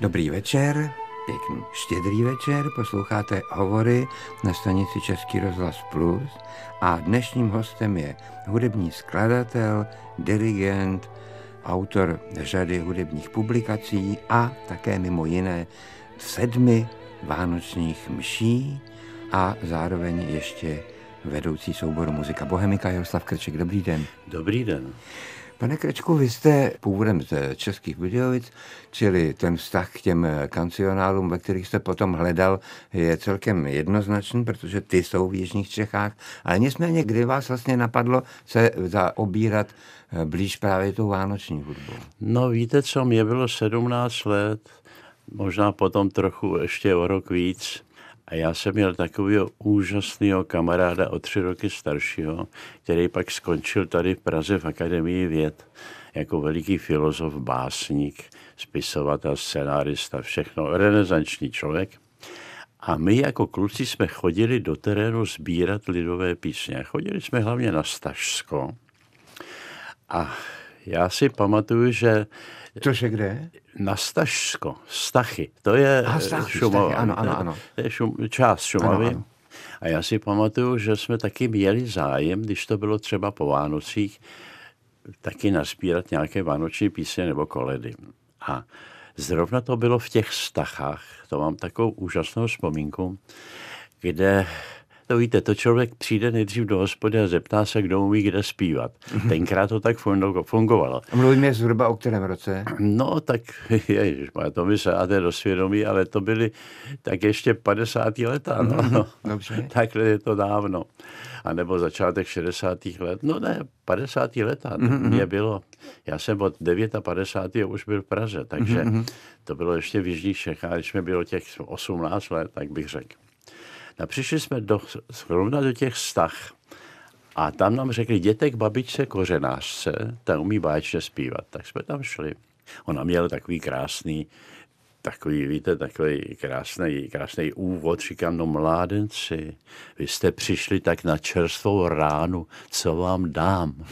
Dobrý večer, pěkný štědrý večer, posloucháte hovory na stanici Český rozhlas Plus a dnešním hostem je hudební skladatel, dirigent, autor řady hudebních publikací a také mimo jiné sedmi vánočních mší a zároveň ještě vedoucí souboru muzika Bohemika Jaroslav Krček. Dobrý den. Dobrý den. Pane Krečku, vy jste původem z Českých Budějovic, čili ten vztah k těm kancionálům, ve kterých jste potom hledal, je celkem jednoznačný, protože ty jsou v Jižních Čechách. Ale nicméně, kdy vás vlastně napadlo se zaobírat blíž právě tou vánoční hudbou? No víte co, mě bylo 17 let, možná potom trochu ještě o rok víc. A já jsem měl takového úžasného kamaráda o tři roky staršího, který pak skončil tady v Praze v Akademii věd jako veliký filozof, básník, spisovatel, scenárista, všechno, renesanční člověk. A my jako kluci jsme chodili do terénu sbírat lidové písně. Chodili jsme hlavně na Stažsko. A já si pamatuju, že Cože kde? Na Stažsko, Stachy. To je Aha, Stachy, Šumava. Ano, ano, ano. To je šum, část Šumavy. Ano, ano. A já si pamatuju, že jsme taky měli zájem, když to bylo třeba po Vánocích, taky naspírat nějaké vánoční písně nebo koledy. A zrovna to bylo v těch stachách, to mám takovou úžasnou vzpomínku, kde to víte, to člověk přijde nejdřív do hospody a zeptá se, kdo umí kde zpívat. Mhm. Tenkrát to tak fungovalo. A mluvíme zhruba o kterém roce? No, tak ježiš, to mi se dáte do svědomí, ale to byly tak ještě 50. leta. No. Mhm, dobře. Takhle je to dávno. A nebo začátek 60. let. No ne, 50. leta. Mm-hmm. Mě bylo, já jsem od 59. už byl v Praze, takže mm-hmm. to bylo ještě v Jižních Čechách. Když mi bylo těch 18 let, tak bych řekl. A přišli jsme do, zrovna do těch stach a tam nám řekli, jděte k babičce kořenářce, ta umí báječně zpívat. Tak jsme tam šli. Ona měla takový krásný, takový, víte, takový krásný, krásný úvod. Říkám, no mládenci, vy jste přišli tak na čerstvou ránu, co vám dám?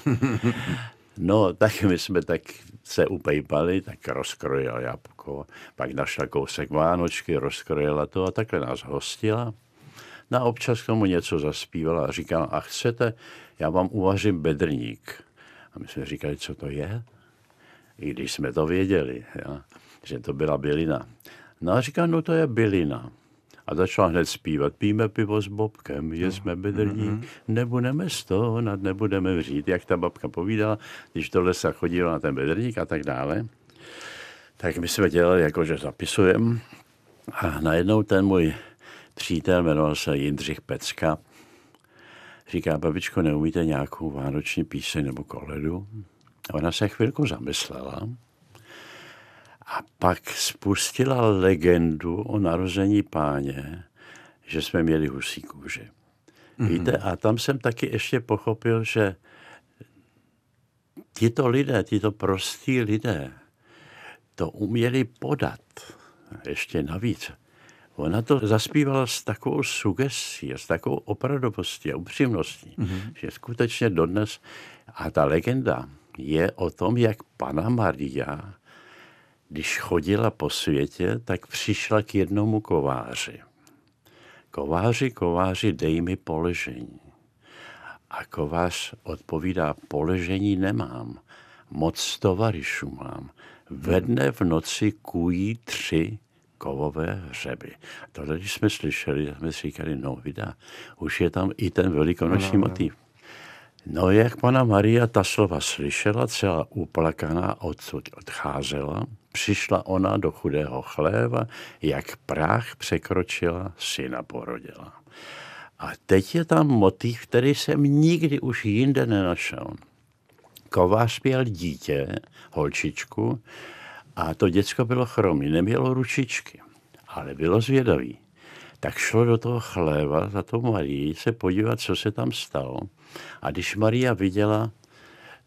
No, tak my jsme tak se upejpali, tak rozkrojila jabko, pak našla kousek vánočky, rozkrojila to a takhle nás hostila. No a občas k tomu něco zaspívala a říkala, a chcete, já vám uvařím bedrník. A my jsme říkali, co to je? I když jsme to věděli, ja, že to byla bylina. No a říká, no to je bylina. A začala hned zpívat, píme pivo s Bobkem, jsme bedrník, mm-hmm. nebudeme nad nebudeme vřít, jak ta babka povídala, když do lesa chodila na ten bedrník a tak dále. Tak my jsme dělali, jako že zapisujeme. A najednou ten můj přítel, jmenoval se Jindřich Pecka, říká, babičko, neumíte nějakou vánoční píseň nebo koledu? A ona se chvilku zamyslela a pak spustila legendu o narození páně, že jsme měli husí kůži. Mm-hmm. Víte, a tam jsem taky ještě pochopil, že tito lidé, tito prostí lidé, to uměli podat ještě navíc Ona to zaspívala s takovou sugestí, s takovou opravdovostí a upřímností, mm-hmm. že skutečně dodnes, a ta legenda je o tom, jak Pana Maria, když chodila po světě, tak přišla k jednomu kováři. Kováři, kováři, dej mi poležení. A kovář odpovídá, poležení nemám, moc tovarišů mám. Ve dne v noci kují tři kovové hřeby. Tohle, když jsme slyšeli, jsme si říkali, no vydá, už je tam i ten velikonoční no, no. motiv. No jak pana Maria ta slova slyšela, celá uplakaná odsud odcházela, přišla ona do chudého chléva, jak práh překročila, syna porodila. A teď je tam motiv, který jsem nikdy už jinde nenašel. Kovář měl dítě, holčičku, a to děcko bylo chromý, nemělo ručičky, ale bylo zvědavý. Tak šlo do toho chléva za to Marii se podívat, co se tam stalo. A když Maria viděla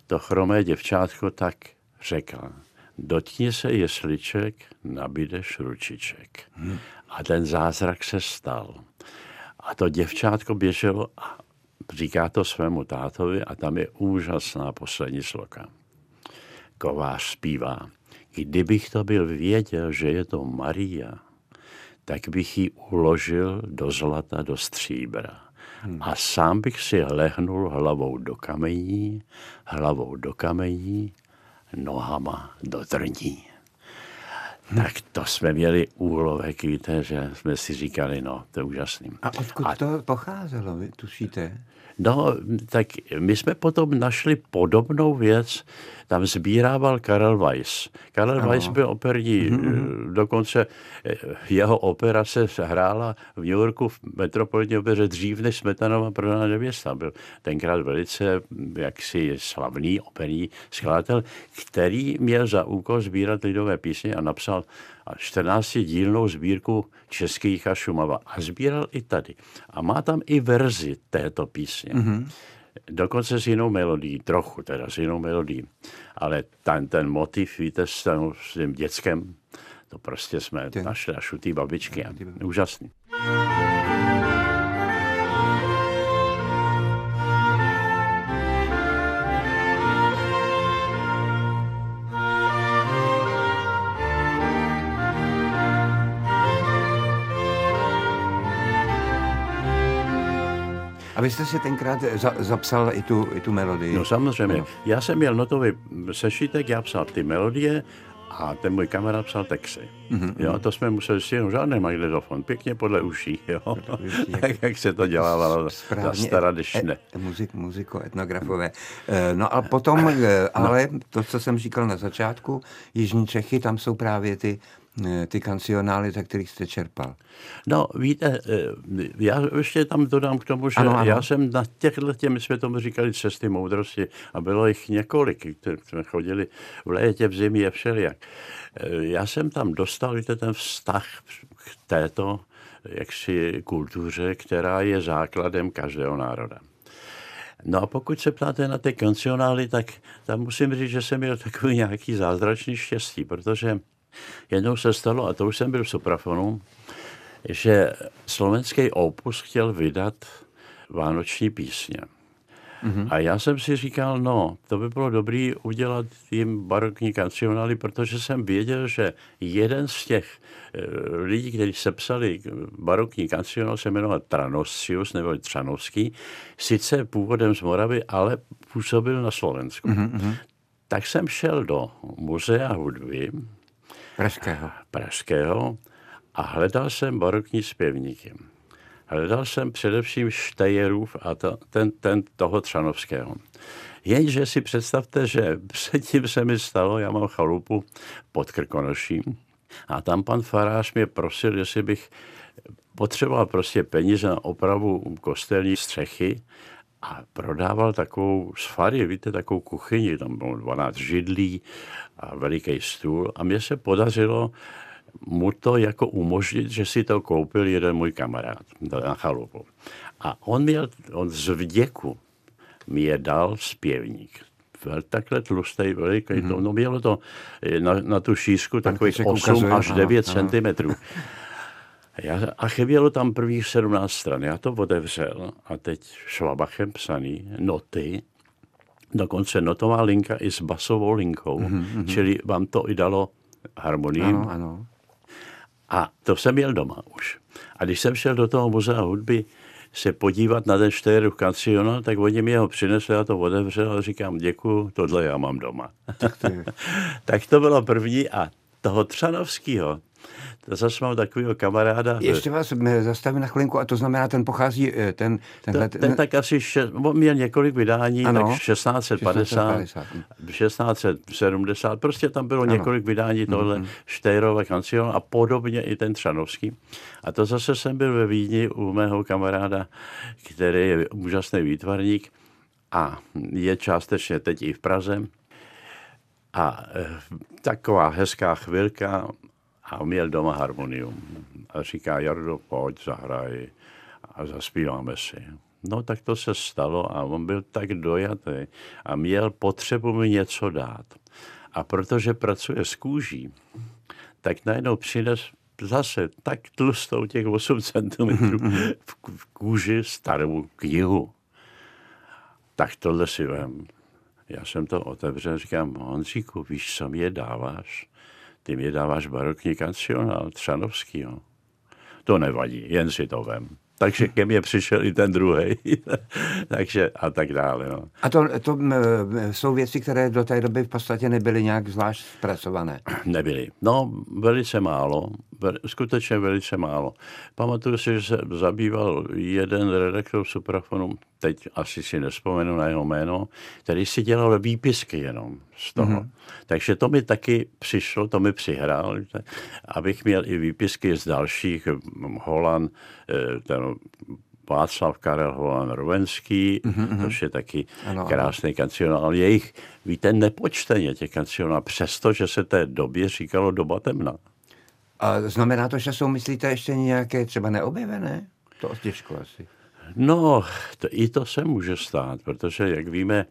to chromé děvčátko, tak řekla, dotkni se jesliček, nabídeš ručiček. Hmm. A ten zázrak se stal. A to děvčátko běželo a říká to svému tátovi a tam je úžasná poslední sloka. Kovář zpívá kdybych to byl věděl, že je to Maria, tak bych ji uložil do zlata, do stříbra. Hmm. A sám bych si lehnul hlavou do kamení, hlavou do kamení, nohama do trní. Hmm. Tak to jsme měli úlovek, víte, že jsme si říkali, no, to je úžasný. A odkud a... to pocházelo, vy tušíte? No, tak my jsme potom našli podobnou věc, tam sbírával Karel Weiss. Karel ano. Weiss byl operní, mm-hmm. dokonce eh, jeho opera se hrála v New Yorku v Metropolitní opeře dřív, než Smetanova prodaná nevěsta. Byl tenkrát velice jaksi slavný operní skladatel, který měl za úkol sbírat lidové písně a napsal 14-dílnou sbírku českých a Šumava. A sbíral i tady. A má tam i verzi této písně. Mm-hmm. Dokonce s jinou melodií, trochu teda s jinou melodií. Ale ten, ten motiv, víte, s, tím, s tím dětskem, to prostě jsme Tě. našli až u té babičky. Úžasný. A vy jste si tenkrát za, zapsal i tu, i tu melodii? No samozřejmě. No. Já jsem měl notový sešítek, já psal ty melodie a ten můj kamarád psal texty. Mm-hmm. Jo, to jsme museli stihnout, žádný magnetofon, pěkně podle uší, jo. tak, jak se to dělávalo za staradešné. E, muzik, muziko, etnografové. E, no a potom, e, ale no. to, co jsem říkal na začátku, Jižní Čechy, tam jsou právě ty ty kancionály, ze kterých jste čerpal? No, víte, eh, já ještě tam dodám k tomu, že ano, ano. já jsem na těchto, my jsme tomu říkali cesty moudrosti a bylo jich několik, které jsme chodili v létě, v zimě a všelijak. Eh, já jsem tam dostal, víte, ten vztah k této jaksi kultuře, která je základem každého národa. No a pokud se ptáte na ty kancionály, tak tam musím říct, že jsem měl takový nějaký zázračný štěstí, protože Jednou se stalo, a to už jsem byl v Soprafonu, že slovenský opus chtěl vydat vánoční písně. Mm-hmm. A já jsem si říkal, no, to by bylo dobré udělat jim barokní kancionály, protože jsem věděl, že jeden z těch e, lidí, kteří sepsali barokní kancionál, se jmenoval Tranosius nebo Tranovský, sice původem z Moravy, ale působil na Slovensku. Mm-hmm. Tak jsem šel do muzea hudby Pražského. Pražského a hledal jsem barokní zpěvníky. Hledal jsem především Štejerův a to, ten, ten toho Třanovského. Jenže si představte, že předtím se mi stalo, já mám chalupu pod Krkonoším a tam pan farář mě prosil, jestli bych potřeboval prostě peníze na opravu kostelní střechy a prodával takovou sfary, víte, takovou kuchyni, tam bylo 12 židlí a veliký stůl a mně se podařilo mu to jako umožnit, že si to koupil jeden můj kamarád na chalupu. A on měl, on z vděku mi je dal zpěvník. Takhle tlustý, veliký, mm-hmm. to, no mělo to na, na tu šířku takových 8 ukazuje, až 9 cm. Já, a chybělo tam prvních 17 stran. Já to otevřel a teď švabachem psaný noty, dokonce notová linka i s basovou linkou, mm-hmm. čili vám to i dalo harmonii. Ano, ano. A to jsem měl doma už. A když jsem šel do toho muzea hudby se podívat na ten Štejerův kancionál, tak oni mi ho přinesli, já to otevřel a říkám děkuju, tohle já mám doma. Tak, tak to bylo první a toho Třanovského, to zase mám takového kamaráda. Ještě vás zastavím na chvilinku, a to znamená, ten pochází, eh, ten... Ten, ten, ten tak asi, še, měl několik vydání, ano, tak 1650, 1670, prostě tam bylo ano. několik vydání tohle mm-hmm. Štejrova kancion a podobně i ten Třanovský. A to zase jsem byl ve Vídni u mého kamaráda, který je úžasný výtvarník a je částečně teď i v Praze. A e, taková hezká chvilka, a měl doma harmonium. A říká, Jardo, pojď, zahraj a zaspíváme si. No tak to se stalo a on byl tak dojatý a měl potřebu mi něco dát. A protože pracuje s kůží, tak najednou přines zase tak tlustou těch 8 cm v kůži starou knihu. Tak tohle si vem. Já jsem to otevřel, říkám, Honzíku, víš, co mě dáváš? Ty mě dáváš barokní kancionál Třanovskýho. To nevadí, jen si to vem. Takže ke mně přišel i ten druhý. Takže a tak dále. No. A to, to jsou věci, které do té doby v podstatě nebyly nějak zvlášť zpracované? Nebyly. No, velice málo. Skutečně velice málo. Pamatuju si, že se zabýval jeden redaktor Suprafonu, teď asi si nespomenu na jeho jméno, který si dělal výpisky jenom z toho. Mm-hmm. Takže to mi taky přišlo, to mi přihrál, abych měl i výpisky z dalších Holand, eh, ten Václav Karel Holan Rovenský, mm-hmm. což je taky ano, krásný kancionál. Jejich, víte, nepočteně těch kancionál, přesto, že se té době říkalo doba temna. A znamená to, že jsou, myslíte, ještě nějaké třeba neobjevené? To těžko asi. No, to, i to se může stát, protože, jak víme,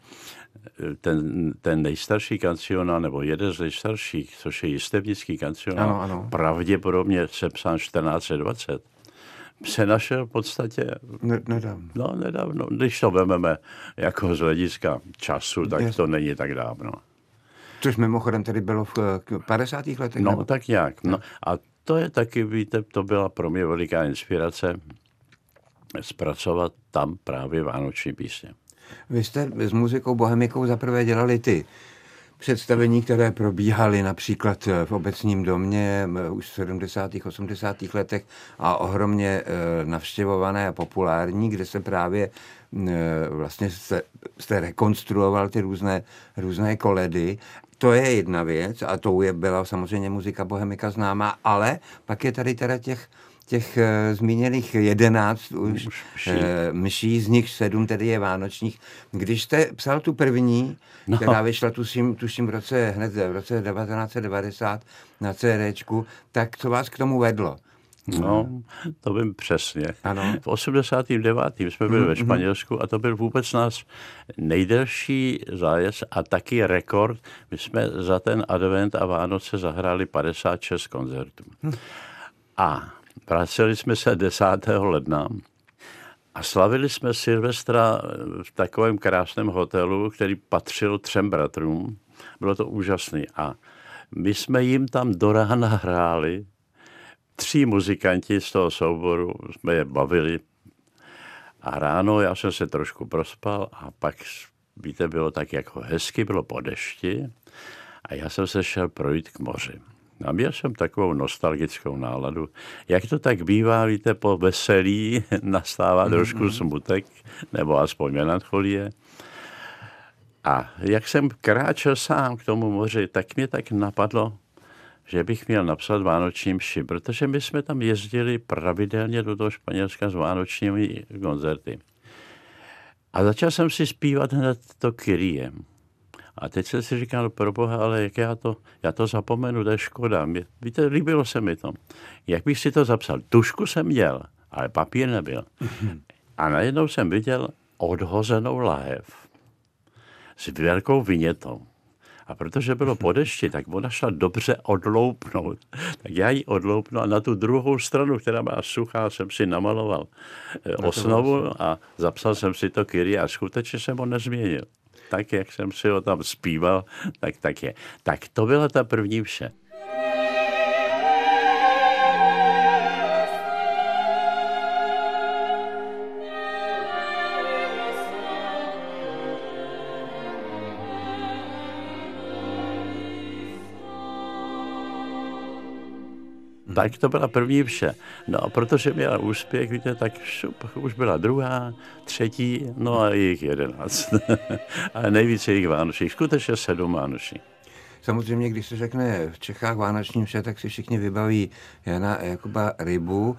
ten, ten nejstarší kancionál, nebo jeden z nejstarších, což je jistevnický kancionál, ano, ano. pravděpodobně sepsán 1420, se našel v podstatě... nedávno. No, nedávno. Když to vezmeme jako z hlediska času, tak Jasně. to není tak dávno. Což mimochodem tedy bylo v 50. letech? No, nebo? tak nějak. No. A to je taky, víte, to byla pro mě veliká inspirace zpracovat tam právě vánoční písně. Vy jste s muzikou Bohemikou zaprvé dělali ty představení, které probíhaly například v obecním domě už v 70. 80. letech a ohromně navštěvované a populární, kde se právě vlastně jste, jste rekonstruoval ty různé, různé koledy. To je jedna věc a to je byla samozřejmě muzika Bohemika známá, ale pak je tady teda těch těch uh, zmíněných jedenáct už, už mší. Uh, mší, z nich sedm tedy je vánočních. Když jste psal tu první, no. která vyšla tuším, tuším v roce, hned v roce 1990 na CDčku, tak co vás k tomu vedlo? No, to vím přesně. Ano. V 89. jsme byli mm-hmm. ve mhm. Španělsku a to byl vůbec nás nejdelší zájezd a taky rekord. My jsme za ten advent a Vánoce zahráli 56 koncertů. Hm. A Vraceli jsme se 10. ledna a slavili jsme Silvestra v takovém krásném hotelu, který patřil třem bratrům. Bylo to úžasné. A my jsme jim tam do rána hráli. Tři muzikanti z toho souboru jsme je bavili. A ráno já jsem se trošku prospal a pak, víte, bylo tak jako hezky, bylo po dešti a já jsem se šel projít k moři. A měl jsem takovou nostalgickou náladu. Jak to tak bývá, víte, po veselí nastává mm-hmm. trošku smutek, nebo aspoň melancholie. A jak jsem kráčel sám k tomu moři, tak mě tak napadlo, že bych měl napsat vánoční mši, protože my jsme tam jezdili pravidelně do toho Španělska s vánočními koncerty. A začal jsem si zpívat hned to Kyrie. A teď jsem si říkal, pro boha, ale jak já to, já to zapomenu, to je škoda. Mě, víte, líbilo se mi to. Jak bych si to zapsal? Tušku jsem měl, ale papír nebyl. A najednou jsem viděl odhozenou lahev s velkou vinětou. A protože bylo po dešti, tak ona šla dobře odloupnout. Tak já ji odloupnu a na tu druhou stranu, která byla suchá, jsem si namaloval eh, osnovu a zapsal jsem si to Kyrie a skutečně jsem ho nezměnil tak, jak jsem si ho tam zpíval, tak tak je. Tak to byla ta první vše. Tak to byla první vše. No a protože měla úspěch, víte, tak šup, už byla druhá, třetí, no a jich jedenáct. a nejvíce jich vánočních, skutečně sedm vánočních. Samozřejmě, když se řekne v Čechách vánoční vše, tak si všichni vybaví Jana Jakuba Rybu.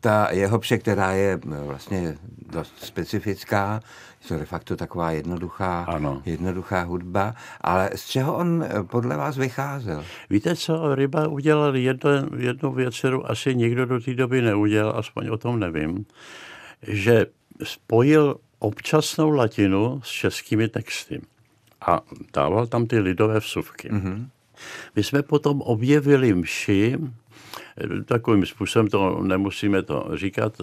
Ta jeho pře, která je e, vlastně dost specifická, je to de facto taková jednoduchá, ano. jednoduchá hudba, ale z čeho on eh, podle vás vycházel? Víte co, Ryba udělal jedno, jednu věc, kterou asi nikdo do té doby neudělal, aspoň o tom nevím, že spojil občasnou latinu s českými texty a dával tam ty lidové vsuvky. Mm-hmm. My jsme potom objevili mši, eh, takovým způsobem to nemusíme to říkat,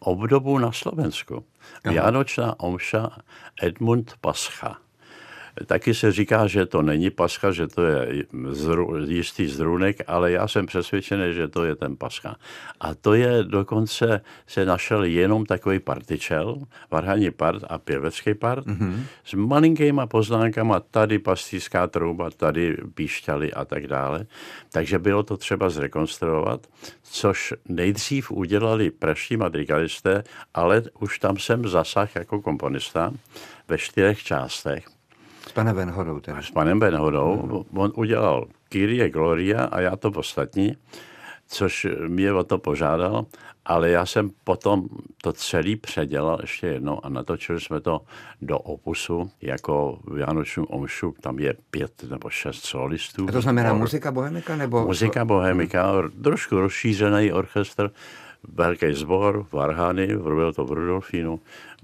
obdobu na Slovensku. Aha. Vianočná omša Edmund Pascha. Taky se říká, že to není pascha, že to je zru, jistý zrunek, ale já jsem přesvědčený, že to je ten pascha. A to je dokonce, se našel jenom takový partičel, varhaní part a pěvecký part, mm-hmm. s malinkýma poznánkama, tady pastýřská trouba, tady píšťaly a tak dále. Takže bylo to třeba zrekonstruovat, což nejdřív udělali praští madrigalisté, ale už tam jsem zasah jako komponista ve čtyřech částech. S panem Benhodou. Teda. S panem Benhodou. Hmm. On udělal Kyrie Gloria a já to ostatní, což mě o to požádal, ale já jsem potom to celý předělal ještě jedno a natočili jsme to do opusu jako Vánoční omšu, tam je pět nebo šest solistů. A to znamená or, muzika bohemika? Nebo... Muzika bohemika, trošku rozšířený orchestr, velký sbor, varhany, byl to v Rudolfínu.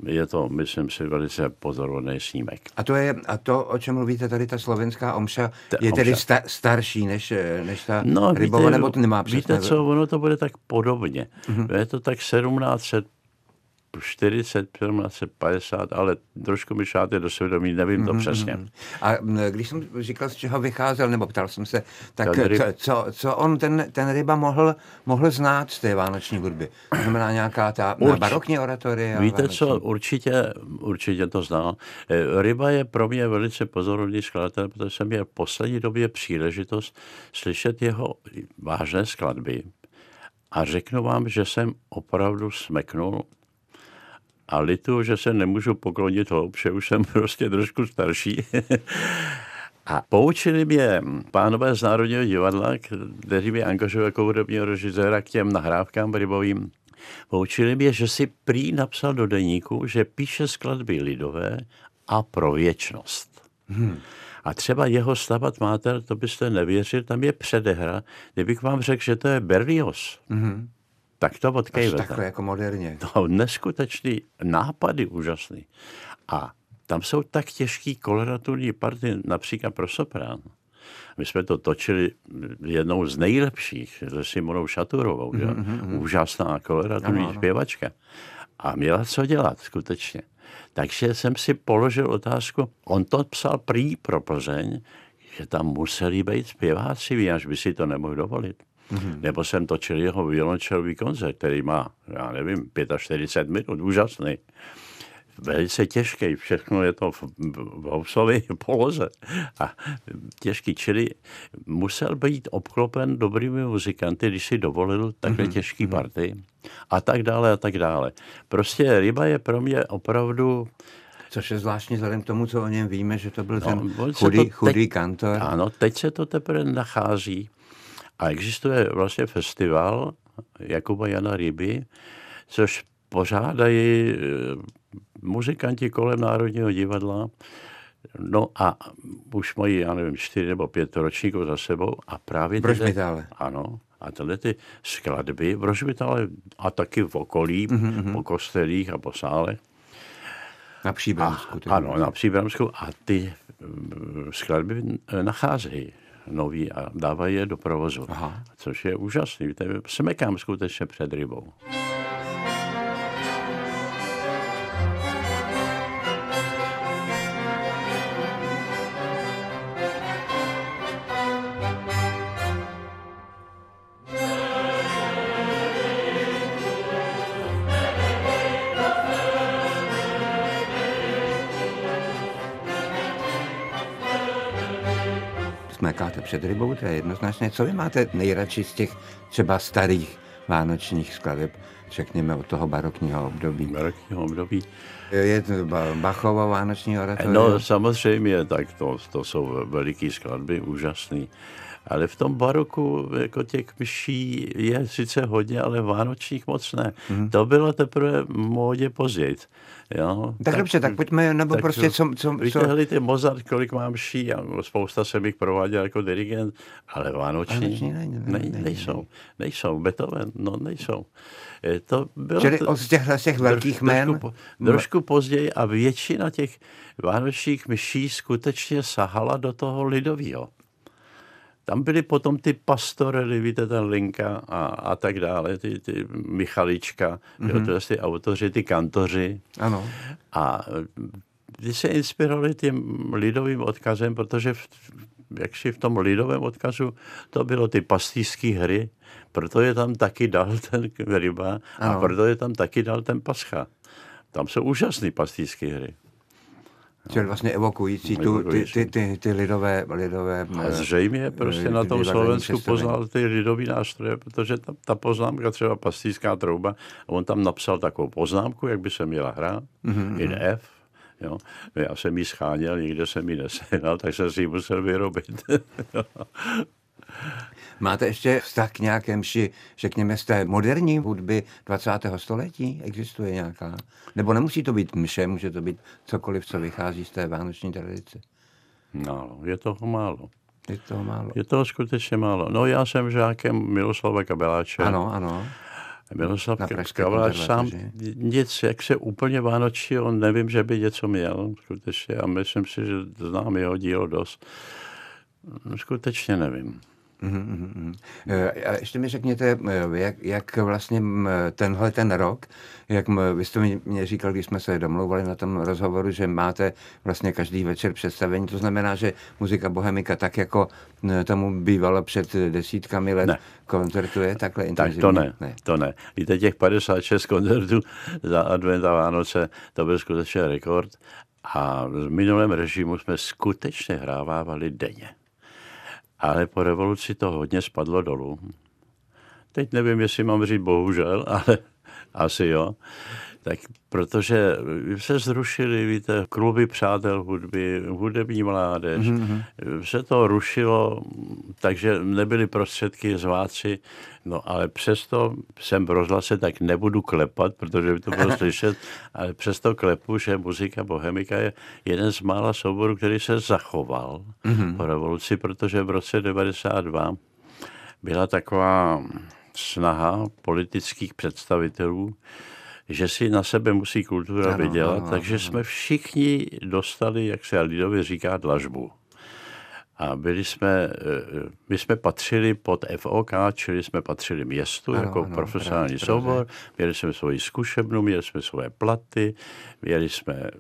Je to, myslím si, velice pozorovný snímek. A to, je, a to, o čem mluvíte tady, ta slovenská omša, ta je omša. tedy sta, starší než, než ta no, Rybova, víte, nebo to nemá přesné? Víte co, ono to bude tak podobně. Mm-hmm. Je to tak 1700 40, 50, ale trošku mi šáte do svědomí, nevím to mm-hmm. přesně. A když jsem říkal, z čeho vycházel, nebo ptal jsem se, tak ryb... co, co on, ten, ten ryba, mohl, mohl znát z té vánoční hudby? To znamená nějaká ta Urč... barokní oratorie? Víte vánoční? co, určitě, určitě to znal. E, ryba je pro mě velice pozorovný skladatel, protože jsem měl v poslední době příležitost slyšet jeho vážné skladby. A řeknu vám, že jsem opravdu smeknul a litu, že se nemůžu poklonit hloubše, už jsem prostě trošku starší. A poučili mě pánové z Národního divadla, kteří mě angažují jako hudebního režiséra k těm nahrávkám rybovým, poučili mě, že si prý napsal do deníku, že píše skladby lidové a pro věčnost. Hmm. A třeba jeho Stabat Mater, to byste nevěřili, tam je předehra, kdybych vám řekl, že to je Berlioz. Hmm tak to odkejvete. Takhle jako moderně. To neskutečný nápady úžasný. A tam jsou tak těžký koloraturní party, například pro soprán. My jsme to točili jednou z nejlepších, se Simonou Šaturovou, mm-hmm. Mm-hmm. úžasná koloraturní zpěvačka. A měla co dělat, skutečně. Takže jsem si položil otázku, on to psal prý pro Plzeň, že tam museli být zpěváci, až by si to nemohl dovolit. Mm-hmm. Nebo jsem točil jeho violončelový koncert, který má, já nevím, 45 minut, úžasný. Velice těžký, všechno je to v, v housové poloze. A těžký, čili musel být obklopen dobrými muzikanty, když si dovolil takhle mm-hmm. těžký mhm. party. A tak dále, a tak dále. Prostě ryba je pro mě opravdu Což je zvláštní vzhledem k tomu, co o něm víme, že to byl no, ten chudý, to teď, chudý kantor. Ano, teď se to teprve nachází a existuje vlastně festival Jakuba Jana Ryby, což pořádají eh, muzikanti kolem Národního divadla. No a už mají, já nevím, čtyři nebo pět ročníků za sebou a právě... Brožmitále. Ano. A tyhle ty skladby v Rožmitále a taky v okolí, mm-hmm. po kostelích a po sálech. Na Příbramsku. A, ano, na Příbramsku. A ty mm, skladby nacházejí nový a dávají je do provozu. Aha. Což je úžasný. Víte, smekám skutečně před rybou. Před rybou, to je jednoznačné. Co vy máte nejradši z těch třeba starých vánočních skladeb, řekněme od toho barokního období? Barokního období. Je to Bachovo vánoční oratorie? No samozřejmě, tak to, to jsou veliké skladby, úžasný. Ale v tom baroku jako těch myší je sice hodně, ale vánočních moc ne. Mm. To bylo teprve v módě později. Jo? Tak, tak dobře, tak pojďme, nebo tak prostě co... co víte, co... ty Mozart, kolik mám ší, a spousta jsem jich prováděl jako dirigent, ale vánoční, vánoční ne, ne, ne, nejsou. Nejsou. Beethoven, no nejsou. To bylo Čili od těchhle těch velkých jmén? Trošku, trošku později a většina těch vánočních myší skutečně sahala do toho lidového. Tam byly potom ty pastorely, víte, ten Linka a, a tak dále, ty, ty Michalička, mm-hmm. to ty autoři, ty kantoři. Ano. A ty se inspirovali tím lidovým odkazem, protože v, jak si v tom lidovém odkazu to bylo ty pastýřské hry, proto je tam taky dal ten ryba a ano. proto je tam taky dal ten pascha. Tam jsou úžasné pastýřské hry. Čili vlastně evokující tu, ty, ty, ty, ty lidové, lidové... A eh, zřejmě prostě na tom Slovensku poznal ty lidové nástroje, protože ta, ta poznámka, třeba pastýřská trouba, on tam napsal takovou poznámku, jak by se měla hrát, mm-hmm. in F, Jo. Já jsem ji scháněl, nikde jsem ji nesehnal, tak jsem si ji musel vyrobit. Máte ještě vztah k nějaké mši, řekněme, z té moderní hudby 20. století? Existuje nějaká? Nebo nemusí to být mše, může to být cokoliv, co vychází z té vánoční tradice? No, je toho málo. Je toho málo. Je toho skutečně málo. No já jsem žákem Miroslava Kabeláče. Ano, ano. Miroslav Kabeláč sám nic, jak se úplně vánoční, on nevím, že by něco měl skutečně a myslím si, že znám jeho dílo dost. Skutečně nevím. Mm-hmm. A ještě mi řekněte, eh, jak, jak vlastně tenhle ten rok, jak vy jste mě říkal, když jsme se domlouvali na tom rozhovoru, že máte vlastně každý večer představení, to znamená, že muzika Bohemika tak jako tomu bývalo před desítkami let, ne. koncertuje takhle intenzivně? Tak to ne, ne, to ne. Víte, těch 56 koncertů za advent a Vánoce, to byl skutečně rekord a v minulém režimu jsme skutečně hrávávali denně ale po revoluci to hodně spadlo dolů. Teď nevím, jestli mám říct bohužel, ale asi jo. Tak protože se zrušili, víte, kluby přátel hudby, hudební mládež, mm-hmm. se to rušilo, takže nebyly prostředky zváci, no ale přesto jsem v rozhlase, tak nebudu klepat, protože by to bylo slyšet, ale přesto klepu, že muzika Bohemika je jeden z mála souborů, který se zachoval mm-hmm. po revoluci, protože v roce 92 byla taková snaha politických představitelů, že si na sebe musí kultura ano, vydělat, ano, takže ano. jsme všichni dostali, jak se lidově říká, dlažbu. A byli jsme, eh, my jsme patřili pod FOK, čili jsme patřili městu ano, jako ano, profesionální právě, soubor, měli jsme svoji zkušebnu, měli jsme svoje platy, měli jsme,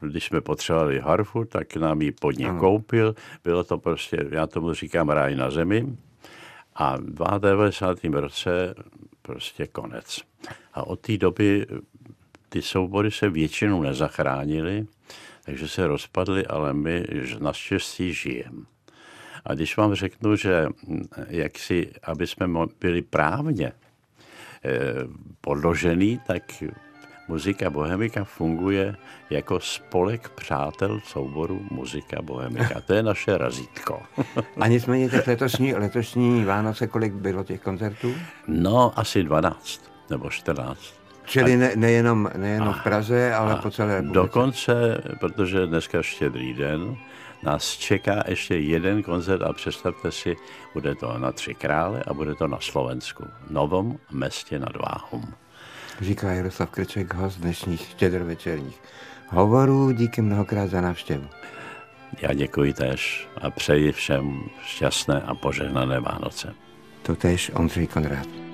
když jsme potřebovali harfu, tak nám ji pod ní koupil. Bylo to prostě, já tomu říkám ráj na zemi. A v 92. roce prostě konec. A od té doby ty soubory se většinou nezachránily, takže se rozpadly, ale my naštěstí žijeme. A když vám řeknu, že jak si, aby jsme byli právně eh, podložený, tak Muzika Bohemika funguje jako spolek přátel souboru Muzika Bohemika. To je naše razítko. A nicméně tak letošní, letošní Vánoce, kolik bylo těch koncertů? No, asi 12 nebo 14. Čili ne, nejenom, nejenom v Praze, ale po celé republice. Dokonce, protože dneska štědrý den, nás čeká ještě jeden koncert a představte si, bude to na Tři krále a bude to na Slovensku, Novom městě nad Váhom říká Jaroslav Krček, host dnešních štědrovečerních hovorů. Díky mnohokrát za návštěvu. Já děkuji tež a přeji všem šťastné a požehnané Vánoce. To tež Ondřej Konrád.